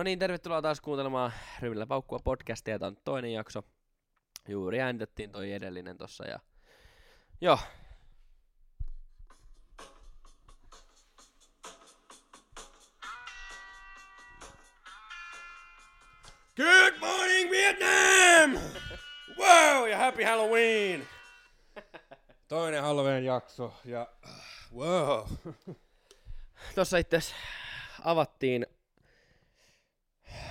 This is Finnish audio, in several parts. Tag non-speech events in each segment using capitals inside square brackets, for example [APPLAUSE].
No niin, tervetuloa taas kuuntelemaan Rymillä paukkua podcastia. Tämä on toinen jakso. Juuri äänitettiin toi edellinen tossa ja... Joo. Good morning Vietnam! Wow ja happy Halloween! Toinen Halloween jakso ja wow. Tossa itse asiassa avattiin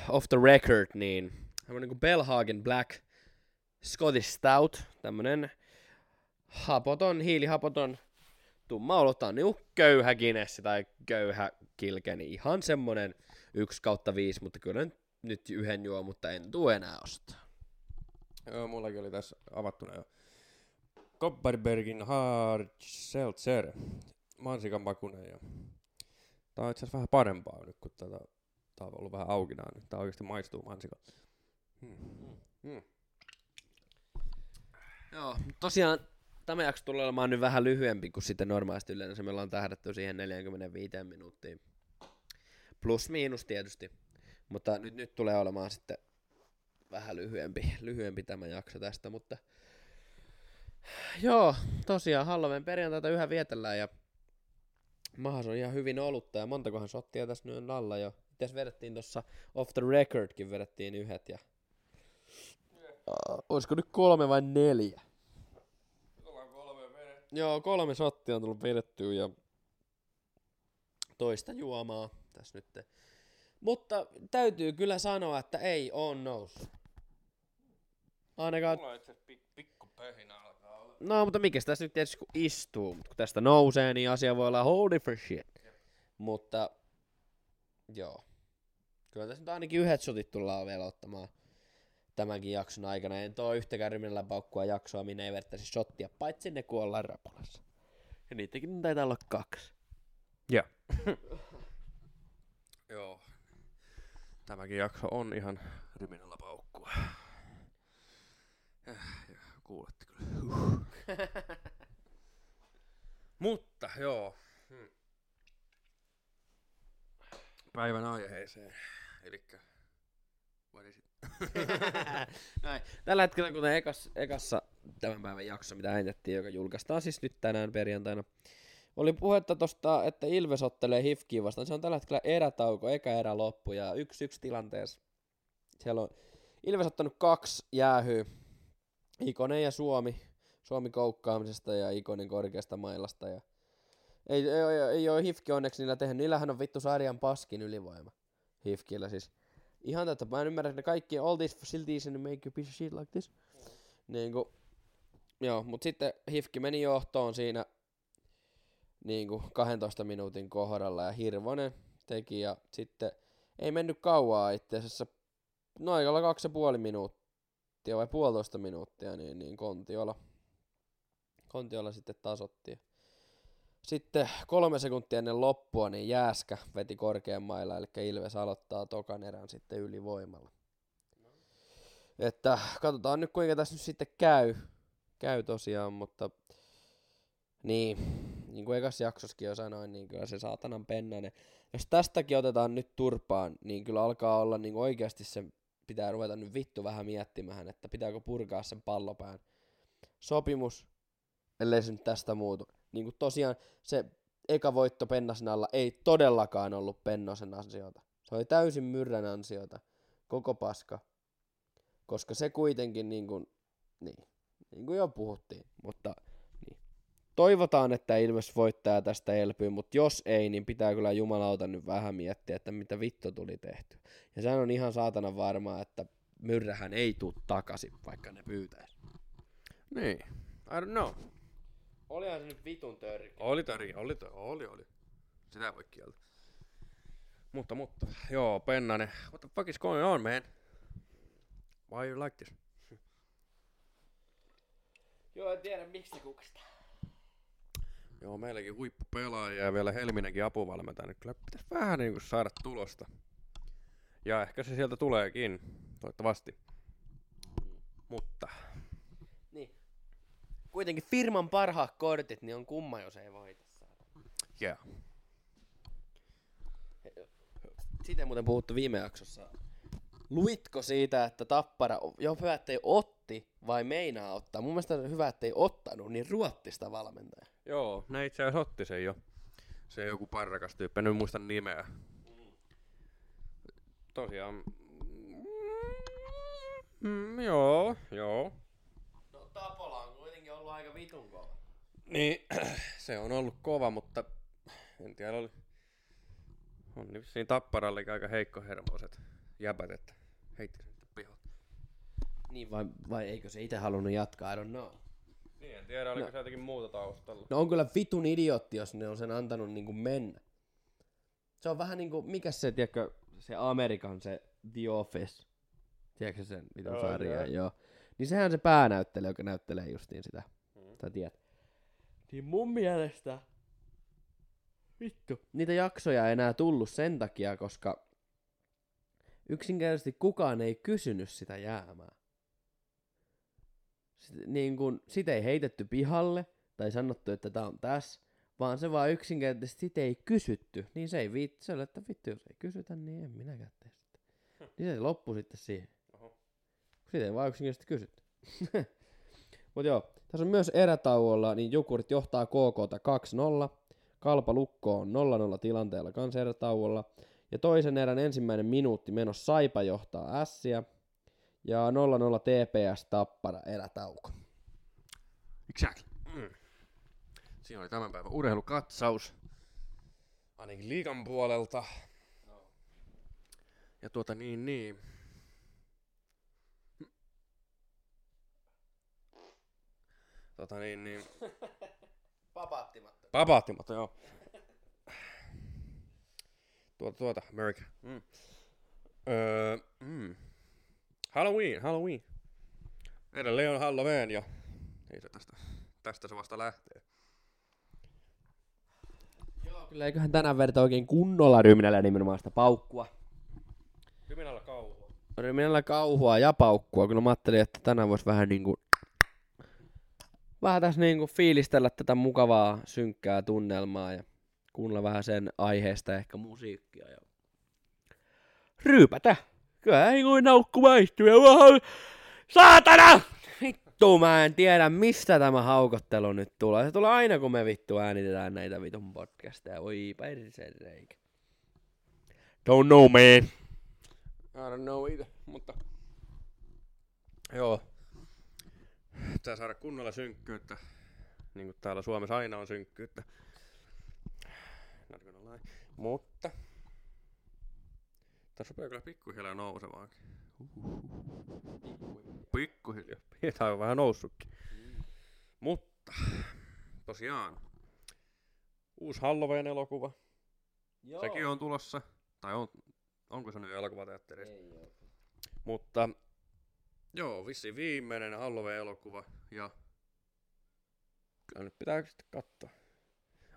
off the record, niin tämmönen kuin Bellhagen Black Scottish Stout, tämmönen hapoton, hiilihapoton, tumma olotaan niinku köyhä Guinness tai köyhä kilkeni, ihan semmonen 1 kautta 5, mutta kyllä nyt- yhden juo, mutta en tuu enää ostaa. Joo, mullakin oli tässä avattuna jo. Kopparbergin Hard Seltzer. Mansikan makunen ja... Tää on itse vähän parempaa nyt, kun tätä... Tää on ollut vähän aukina nyt. Tää oikeesti maistuu mansikan. Hmm. Hmm. Joo, tosiaan tämä jakso tulee olemaan nyt vähän lyhyempi kuin sitten normaalisti yleensä. Me ollaan tähdätty siihen 45 minuuttiin. Plus miinus tietysti. Mutta nyt, nyt tulee olemaan sitten vähän lyhyempi, lyhyempi tämä jakso tästä, mutta joo, tosiaan Halloween perjantaita yhä vietellään ja Mahas on ihan hyvin olutta ja montakohan shottia tässä nyt on alla jo. Tässä vedettiin tuossa off the recordkin vedettiin yhdet ja uh, olisiko nyt kolme vai neljä? Joo, kolme shottia on tullut vedettyä ja toista juomaa tässä nyt. Mutta täytyy kyllä sanoa, että ei on noussut. Ainakaan... Mulla itse asiassa pikku pöhinä alkaa olla. No, mutta mikä tässä nyt tietysti kun istuu, mutta kun tästä nousee, niin asia voi olla whole different shit. Mutta, joo. Kyllä tässä nyt ainakin yhdet shotit tullaan vielä ottamaan tämänkin jakson aikana. En tuo yhtäkään rymillä paukkua jaksoa, minne ei vertaisi shottia, paitsi ne kun ollaan rapulassa. Ja niitäkin taitaa olla kaksi. Joo. [LAUGHS] Joo. Tämäkin jakso on ihan ryminällä paukkua. Äh, Kuulette kyllä. [LAUGHS] Mutta joo. Hmm. Päivän aiheeseen. It? [LAUGHS] Näin. Tällä hetkellä, kuten ekas, ekassa tämän päivän jakso, mitä äänitettiin, joka julkaistaan siis nyt tänään perjantaina, oli puhetta tosta, että Ilves ottelee Hifkiin vastaan. Se on tällä hetkellä erätauko, eka erä loppu ja yksi yksi tilanteessa. Siellä on Ilves ottanut kaksi jäähyä. Ikonen ja Suomi. Suomi koukkaamisesta ja Ikonen korkeasta mailasta. Ja ei, ei, ei, ei ole Hifki onneksi niillä tehnyt. Niillähän on vittu sarjan paskin ylivoima. Hifkillä siis. Ihan tätä. Mä en ymmärrä, ne kaikki all these facilities and make you piece of shit like this. Niinku, joo, mut sitten Hifki meni johtoon siinä niinku 12 minuutin kohdalla ja Hirvonen teki ja sitten ei mennyt kauaa itse asiassa noikalla kaksi ja puoli minuuttia vai puolitoista minuuttia niin, niin Kontiola, Kontiola sitten tasotti. Sitten kolme sekuntia ennen loppua niin Jääskä veti korkeammailla, eli Ilves aloittaa tokan erän sitten ylivoimalla. Että katsotaan nyt kuinka tässä nyt sitten käy, käy tosiaan, mutta niin, niin kuin ekas jaksoskin jo sanoin, niin kyllä se saatanan pennainen. Jos tästäkin otetaan nyt turpaan, niin kyllä alkaa olla niin oikeasti se pitää ruveta nyt vittu vähän miettimään, että pitääkö purkaa sen pallopään sopimus, ellei se nyt tästä muutu. Niin kuin tosiaan se eka voitto Pennasen alla ei todellakaan ollut Pennosen ansiota. Se oli täysin myrrän ansiota. Koko paska. Koska se kuitenkin niin kuin, niin, niin kuin jo puhuttiin, mutta niin. Toivotaan, että Ilves voittaa tästä elpyy, mutta jos ei, niin pitää kyllä jumalauta nyt vähän miettiä, että mitä vittu tuli tehty. Ja sehän on ihan saatana varmaa, että myrrähän ei tuu takaisin, vaikka ne pyytäisi. Niin. I don't know. Olihan se nyt vitun törkeä. Oli tari, oli, tari, oli, oli. Sitä ei voi kieltää. Mutta, mutta, joo, Pennanen. What the fuck is going on, man? Why you like this? [LAUGHS] Joo, en tiedä miksi se kukistaa. Joo, meilläkin huippupelaajia ja vielä Helminenkin apuvalmentaja, niin kyllä pitäisi vähän niinku saada tulosta. Ja ehkä se sieltä tuleekin, toivottavasti. Mutta, Niin. Kuitenkin firman parhaat kortit, niin on kumma, jos ei voita saada. yeah. siitä ei muuten puhuttu viime jaksossa. Luitko siitä, että Tappara, jo hyvä, ettei otti vai meinaa ottaa? Mun mielestä hyvä, ettei ottanut, niin ruottista valmentaja. Joo, ne itse asiassa otti sen jo. Se joku parrakas tyyppi, en nyt muista nimeä. Tosiaan... Mm, joo, joo. No Tapola on kuitenkin ollut aika vitun kova. Niin, [CLEARS THROAT] se on ollut kova, mutta en tiedä, oli... On niin vissiin Tapparallekin aika heikkohermoiset jäbät, että heitti sen pihalle. Niin vai, vai eikö se itse halunnut jatkaa, I don't know. Niin, en tiedä, oliko No. se jotenkin muuta taustalla. No on kyllä vitun idiotti, jos ne on sen antanut niinku mennä. Se on vähän niinku, mikä se, tiedätkö, se Amerikan se The Office. Tiedätkö sen vitun Joo, sarja? joo. Joo. Niin sehän se päänäyttelijä, joka näyttelee justiin sitä. Sä tiedät. Niin mun mielestä... Vittu. Niitä jaksoja ei enää tullut sen takia, koska yksinkertaisesti kukaan ei kysynyt sitä jäämää. Sit, niin kun, sitä ei heitetty pihalle tai sanottu, että tää on tässä, vaan se vaan yksinkertaisesti sitä ei kysytty. Niin se ei viit, se oli, että vittu jos ei kysytä, niin en minäkään tee sitä. Niin se loppui sitten siihen. Oho. Sitä ei vaan yksinkertaisesti kysytty. [LAUGHS] Mut joo, tässä on myös erätauolla, niin Jukurit johtaa KK 2-0. Kalpa Lukko on 0-0 tilanteella kans erätauolla. Ja toisen erän ensimmäinen minuutti menossa Saipa johtaa Ässiä. Ja 0-0 TPS Tappara erätauko. Exactly. Mm. Siinä oli tämän päivän urheilukatsaus. Ainakin liikan puolelta. Ja tuota niin niin. Tota niin niin. [LAUGHS] Papaattimatta. Papaattimatta, joo. Tuota, tuota, America. Mm. Öö, mm. Halloween, Halloween. Edelleen on Halloween ja ei se tästä, tästä se vasta lähtee. Joo, kyllä eiköhän tänään verta oikein kunnolla ryminällä nimenomaan sitä paukkua. Hyvinällä kauhua. Ryminällä kauhua ja paukkua. Kyllä mä ajattelin, että tänään voisi vähän niinku... Vähän tässä niinku fiilistellä tätä mukavaa, synkkää tunnelmaa ja kuunnella vähän sen aiheesta ehkä musiikkia ja ryypätä. Kyllä ei voi naukku maistuja. Wow. Saatana! Vittu, mä en tiedä mistä tämä haukottelu nyt tulee. Se tulee aina kun me vittu äänitetään näitä vitun podcasteja. Oi perse reikä. Don't know man. I don't know either, mutta... Joo. Pitää saada kunnolla synkkyyttä. Niin kuin täällä Suomessa aina on synkkyyttä. Not gonna lie. Mutta... Tässä rupeaa kyllä pikkuhiljaa nousemaankin. Pikkuhiljaa. Tämä on vähän noussutkin. Mutta... Tosiaan. Uusi Halloween-elokuva. Joo. Sekin on tulossa. Tai on, onko se nyt elokuvateatterissa? Ei oo. Mutta joo, vissiin viimeinen Halloween-elokuva ja kyllä nyt pitää sitten katsoa.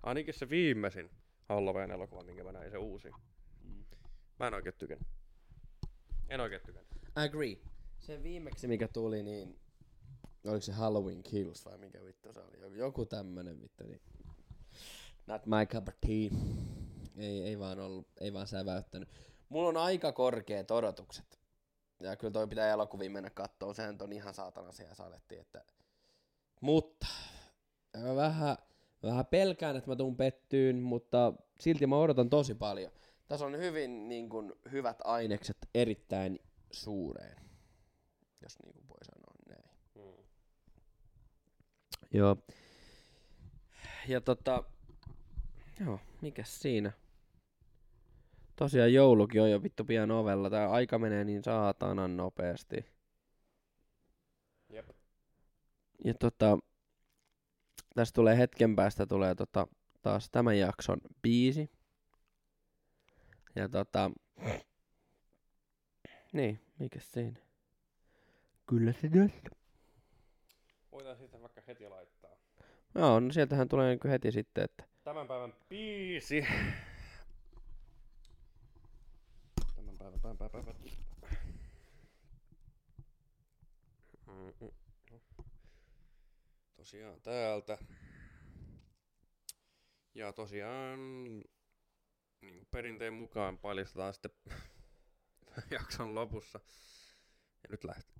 Ainakin se viimeisin Halloween-elokuva, minkä mä näin, se uusi. Mm. Mä en oikein tykännyt. En oikein tykännyt. Agree. Se viimeksi mikä tuli, niin oliko se Halloween Kills vai mikä vittu se oli? Joku, joku tämmönen vittu, niin not my cup of tea. Ei, ei vaan ollut, ei vaan säväyttänyt. Mulla on aika korkeat odotukset. Ja kyllä toi pitää elokuviin mennä kattoon, sehän on ihan saatana siellä saletti, että... Mutta mä vähän, vähän pelkään, että mä tuun pettyyn, mutta silti mä odotan tosi paljon. Tässä on hyvin niin kuin, hyvät ainekset erittäin suureen, jos niin kuin voi sanoa näin. Hmm. Joo. Ja tota, joo, mikäs siinä? Tosiaan joulukin on jo vittu pian ovella. Tää aika menee niin saatanan nopeasti. Jep. Ja tota, tästä tulee hetken päästä tulee tota, taas tämän jakson biisi. Ja tota, niin, mikäs siinä? Kyllä se tästä. Voidaan sitten vaikka heti laittaa. Joo, no sieltähän tulee niinku heti sitten, että Tämän päivän biisi. Tämän päivän, päivän, päivän, päivän. Mm, mm. Tosiaan täältä. Ja tosiaan niin perinteen mukaan paljastetaan sitten [LAUGHS] jakson lopussa. Ja nyt lähtee.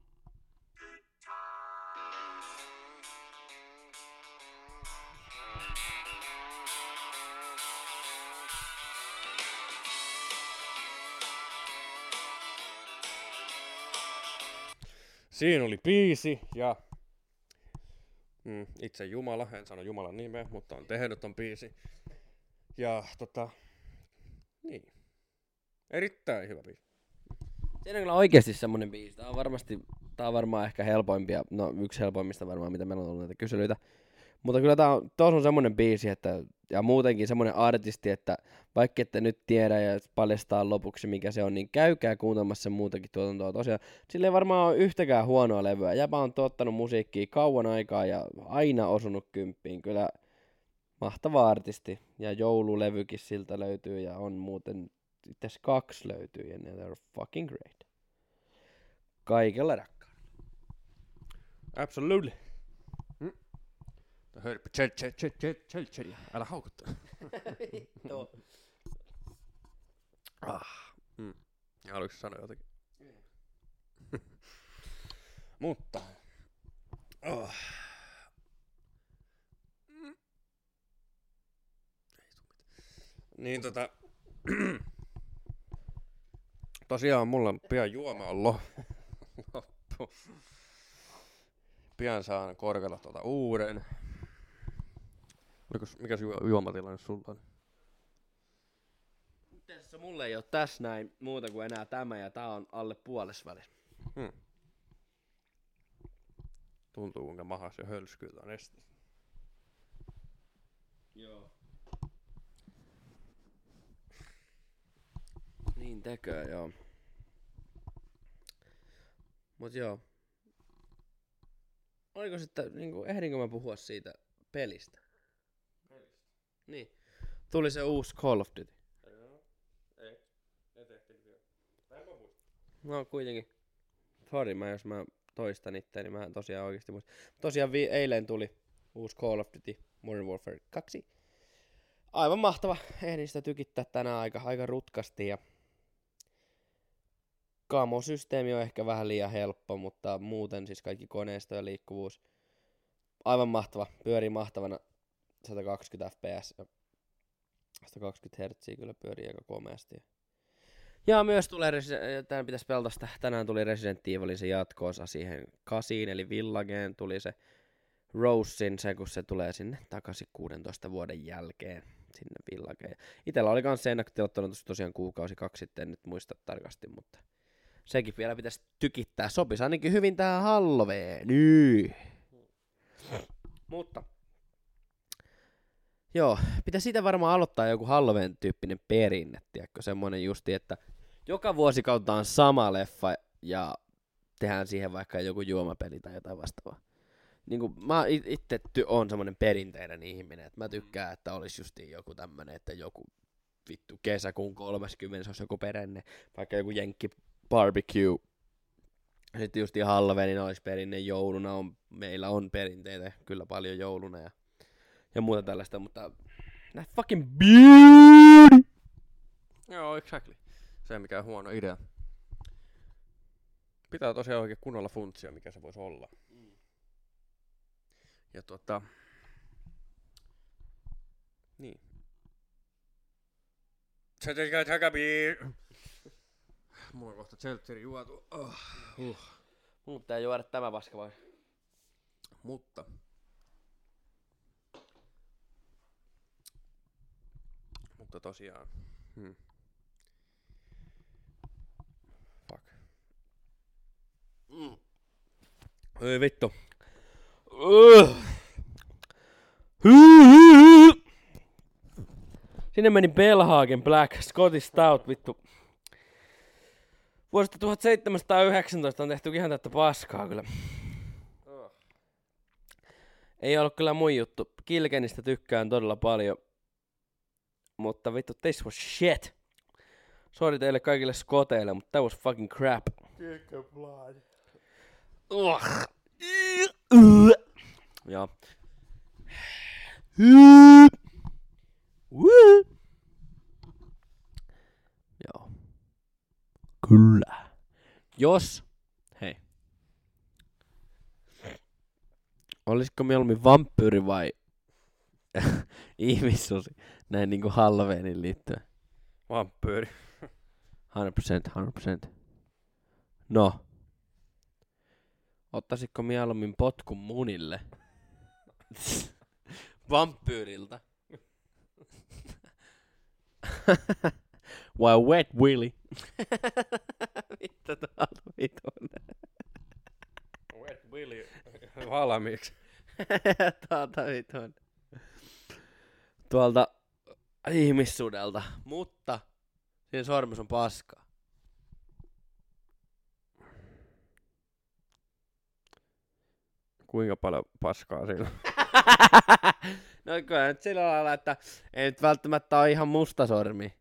Siinä oli biisi ja mm, itse Jumala, en sano Jumalan nimeä, mutta on tehnyt ton biisi. Ja tota, niin. Erittäin hyvä biisi. Siinä on kyllä oikeasti semmonen biisi. Tää on varmasti, tää on varmaan ehkä helpoimpia, no yksi helpoimmista varmaan, mitä meillä on ollut näitä kyselyitä. Mutta kyllä tää on, tos on semmonen biisi, että, ja muutenkin semmonen artisti, että vaikka ette nyt tiedä ja paljastaa lopuksi mikä se on, niin käykää kuuntelemassa muutakin tuotantoa. Tosiaan, sillä ei varmaan ole yhtäkään huonoa levyä. Jäpä on tuottanut musiikkia kauan aikaa ja aina osunut kymppiin. Kyllä mahtava artisti. Ja joululevykin siltä löytyy ja on muuten itse kaksi löytyy ja ne are fucking great. Kaikella rakkaudella. Absolutely. Mm. Hörpä, chel, chel, chel, chel, chel, chel. Älä haukuttaa. Joo. Ah. Mm. Haluatko sanoa jotakin? Mutta. Oh. Mm. Niin tota. [CLEARS THROAT] Tosiaan mulla pian juoma on lo- [LAUGHS] loppu. Pian saan korkata tuota uuden. Olikos, mikä se juo- juomatilanne sulla on? Tässä mulle ei ole tässä näin muuta kuin enää tämä ja tää on alle puolesvälissä. Hmm. Tuntuu kuinka mahas jo hölskyy tää este. Joo. Niin tekee, joo. Mut joo. Oliko sitten, niinku, ehdinkö mä puhua siitä pelistä? Niin. Tuli se uusi Call of Duty. Ei, ei tehtiin vielä. Tai mä muistan. No kuitenkin. Sorry, mä jos mä toistan itteeni, mä en tosiaan oikeesti muista. Tosiaan vi- eilen tuli uusi Call of Duty Modern Warfare 2. Aivan mahtava. Ehdin sitä tykittää tänään aika, aika rutkasti ja Kamo-systeemi on ehkä vähän liian helppo, mutta muuten siis kaikki koneisto ja liikkuvuus aivan mahtava. Pyörii mahtavana 120 fps ja 120 Hz kyllä pyörii aika komeasti. Ja myös tulee, tämän pitäisi pelata sitä, tänään tuli Resident Evilin se jatkoosa siihen kasiin, eli Villageen tuli se Rosein, se kun se tulee sinne takaisin 16 vuoden jälkeen sinne Villageen. Itellä oli kans se ennakkotilattanut tosiaan kuukausi kaksi sitten, en nyt muista tarkasti, mutta sekin vielä pitäisi tykittää. Sopisi ainakin hyvin tähän Halloweeniin. Mutta Joo, pitäisi siitä varmaan aloittaa joku Halloween-tyyppinen perinne, tiedätkö, semmoinen justi, että joka vuosi kautaan sama leffa ja tehdään siihen vaikka joku juomapeli tai jotain vastaavaa. Niin kuin mä it- itse ty- on semmoinen perinteinen ihminen, että mä tykkään, että olisi justiin joku tämmönen, että joku vittu kesäkuun 30 se olisi joku perinne, vaikka joku jenkki barbecue. Sitten justiin Halloweenin olisi perinne, jouluna on, meillä on perinteitä kyllä paljon jouluna ja ja muuta tällaista, mutta that fucking beauty! Joo, exactly. Se mikä on huono idea. Pitää tosiaan oikein kunnolla funtsia, mikä se voisi olla. Ja tota... Niin. Mulla on kohta seltseri juotu. Oh. Uh. Mun pitää juoda tämä paska vai? Mutta... Mutta tosiaan... Hmm. Fuck. Mm. Ei vittu. Uh. Sinne meni Belhagen Black Scottish Stout, vittu. Vuodesta 1719 on tehty ihan täyttä paskaa kyllä. Oh. Ei ollut kyllä mun juttu. Kilkenistä tykkään todella paljon. Mutta vittu, this was shit. Sorry teille kaikille skoteille, mutta that was fucking crap. Ugh. Joo. Woo. Kyllä. Jos, hei. Olisiko mieluummin vampyyri vai [LAUGHS] ihmissusi näin niinku Halloweenin liittyen? Vampyyri. 100%, 100%. No. Ottaisitko mieluummin potkun munille? [LAUGHS] Vampyyriltä. Vai wet willy? [LAUGHS] Vittu tuolta vitun. Wet Willy valmiiksi. [LAUGHS] tuolta vitun. Tuolta ihmissudelta. Mutta siinä sormus on paskaa. Kuinka paljon paskaa siinä? [LAUGHS] no kyllä nyt sillä lailla, että ei nyt välttämättä ole ihan musta sormi.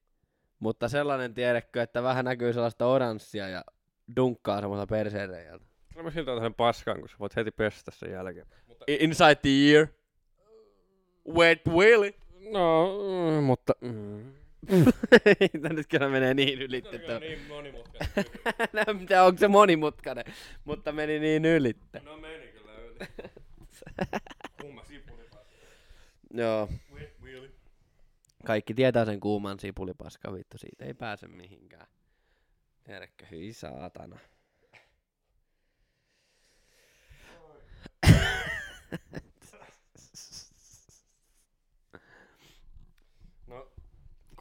Mutta sellainen tiedätkö, että vähän näkyy sellaista oranssia ja dunkkaa semmoista perseenreiältä. No mä siltä sen paskan, kun sä voit heti pestä sen jälkeen. Inside the ear. Wet willy. No, mm, mutta... Mm. [LAUGHS] Tää nyt kyllä menee niin ylitte. tuo. niin monimutkaista. [LAUGHS] No, mitä, onko se monimutkainen? Mutta meni niin ylitte. no meni kyllä yli. [LAUGHS] Kumma sipulipasta. Joo. Kaikki tietää sen kuuman sipulipaska, vittu, siitä ei pääse mihinkään. Tiedätkö, hyi saatana.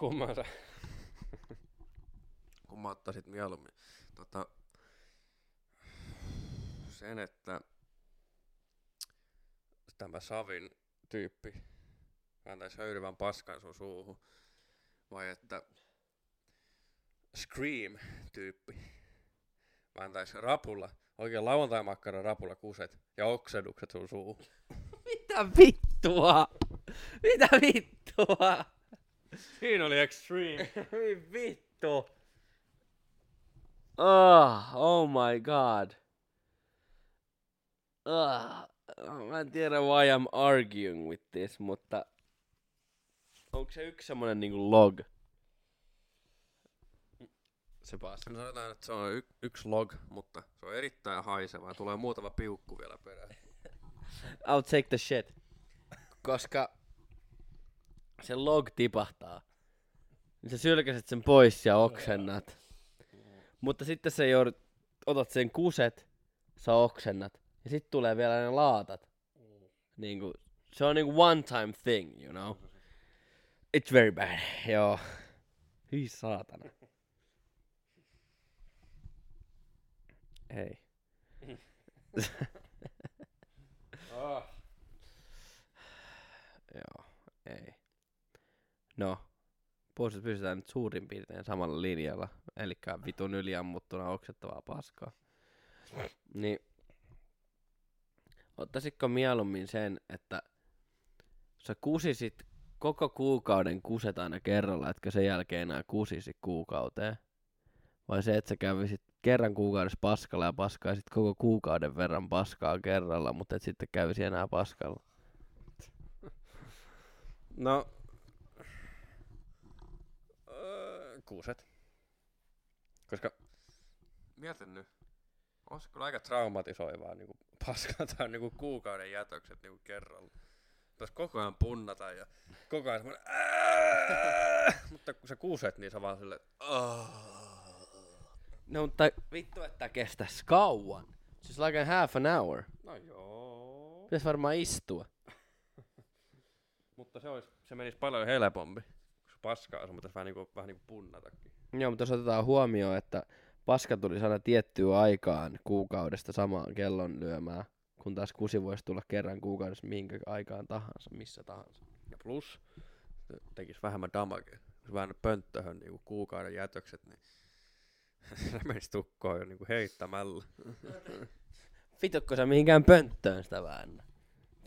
Kumman sä... kumman ottaisit mieluummin? Tota, sen, että tämä Savin tyyppi antaisi höyryvän paskan sun suuhun. Vai että Scream-tyyppi antaisi rapulla, oikein lauantai-makkaran rapulla kuset ja oksennukset sun suuhun. Mitä vittua? Mitä vittua? Siinä oli extreme. [LAUGHS] Hyi vittu. Oh, oh my god. Uh, mä en tiedä why I'm arguing with this, mutta onko se yksi semmonen niinku log? Se paska. No sanotaan, että se on y- yksi log, mutta se on erittäin haiseva ja tulee muutama piukku vielä perään. I'll take the shit. Koska se log tipahtaa. Niin sä sylkäset sen pois ja oksennat. Mutta sitten sä joudut, otat sen kuset, sä oksennat. Ja sitten tulee vielä ne laatat. Niinku, se on niinku one time thing, you know. It's very bad, joo. Hyi saatana. Hei. Oh. [LAUGHS] [LAUGHS] Joo, ei. No, puolustus pysytään nyt suurin piirtein samalla linjalla, eli vitun yliammuttuna oksettavaa paskaa. Niin, ottaisitko mieluummin sen, että sä kusisit koko kuukauden kuset aina kerralla, etkä sen jälkeen enää kusisi kuukauteen? Vai se, että sä kävisit kerran kuukaudessa paskalla ja paskaisit koko kuukauden verran paskaa kerralla, mutta et sitten kävisi enää paskalla? No, öö, kuuset. Koska, mietin nyt, on se kyllä aika traumatisoivaa niinku paskata niinku kuukauden jätökset niinku kerralla. Pitäis koko ajan punnata ja koko ajan semmonen "Ää!" [LAUGHS] Mutta kun sä kuuset, niin sä vaan silleen. No mutta vittu, että kestäis kauan. Siis like a half an hour. No joo. Pitäis varmaan istua. [LAUGHS] Mutta se, ois, se menisi paljon helpompi. Paskaa, sun pitäis vähän niinku, vähän niinku punnatakin. Joo, mutta jos otetaan huomioon, että paska tulisi aina tiettyyn aikaan kuukaudesta samaan kellon lyömään, kun taas kusi voisi tulla kerran kuukaudessa minkä aikaan tahansa, missä tahansa. Ja plus, se tekis vähemmän damagea. Jos vähän pönttöhön niinku kuukauden jätökset, niin [LAUGHS] se menisi tukkoon jo niinku heittämällä. [LAUGHS] Vitukko sä mihinkään pönttöön sitä väännä.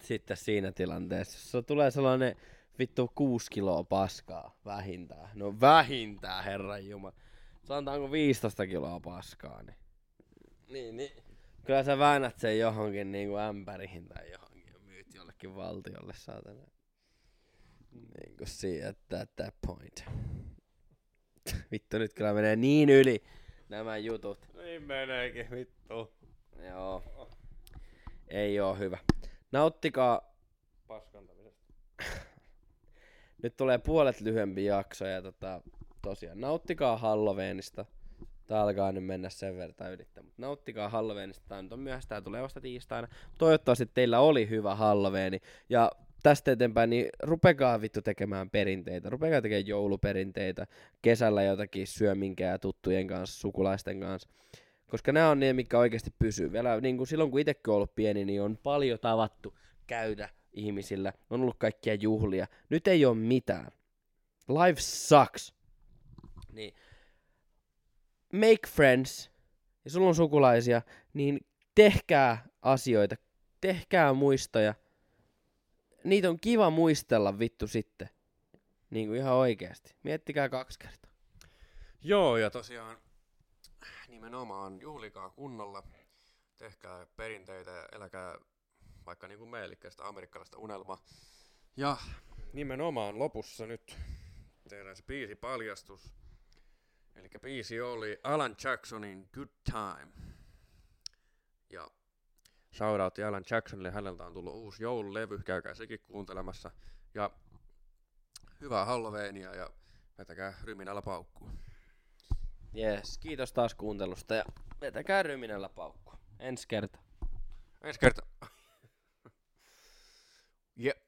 Sitten siinä tilanteessa, jos tulee sellainen vittu kuusi kiloa paskaa vähintään. No vähintään, herran jumala. Sanotaanko 15 kiloa paskaa, niin... Niin, niin. Kyllä sä väännät sen johonkin niinku ämpärihin tai johonkin ja myyt jollekin valtiolle, saatana. Niin kuin siinä, at that, that point. Vittu, nyt kyllä menee niin yli. nämä jutut. Niin meneekin, vittu. Joo. Ei oo hyvä. Nauttikaa, Paskantamisesta. Nyt tulee puolet lyhyempi jakso ja tota, tosiaan nauttikaa Halloweenista. Tää alkaa nyt mennä sen verran ylittää, mutta nauttikaa Halloweenista. Tää nyt on myöhäistä, tää tulee vasta tiistaina. Toivottavasti teillä oli hyvä Halloweeni. Ja tästä eteenpäin, niin rupekaa vittu tekemään perinteitä. Rupekaa tekemään jouluperinteitä. Kesällä jotakin syöminkää tuttujen kanssa, sukulaisten kanssa. Koska nämä on ne, mikä oikeasti pysyy. Vielä niin kuin silloin, kun itsekin on ollut pieni, niin on paljon tavattu käydä ihmisillä. On ollut kaikkia juhlia. Nyt ei ole mitään. Life sucks. Niin. Make friends. Ja sulla on sukulaisia, niin tehkää asioita. Tehkää muistoja. Niitä on kiva muistella vittu sitten. Niin kuin ihan oikeasti. Miettikää kaksi kertaa. Joo, ja tosiaan nimenomaan juhlikaa kunnolla. Tehkää perinteitä ja eläkää vaikka niin kuin me, eli sitä amerikkalaista unelmaa. Ja nimenomaan lopussa nyt tehdään se biisi paljastus. Eli biisi oli Alan Jacksonin Good Time. Ja shoutout Alan Jacksonille, häneltä on tullut uusi joululevy, käykää sekin kuuntelemassa. Ja hyvää Halloweenia ja vetäkää ryminällä paukkuun. Jees, kiitos taas kuuntelusta ja vetäkää ryminällä paukkua. Ensi kerta. Ensi kerta. Jep.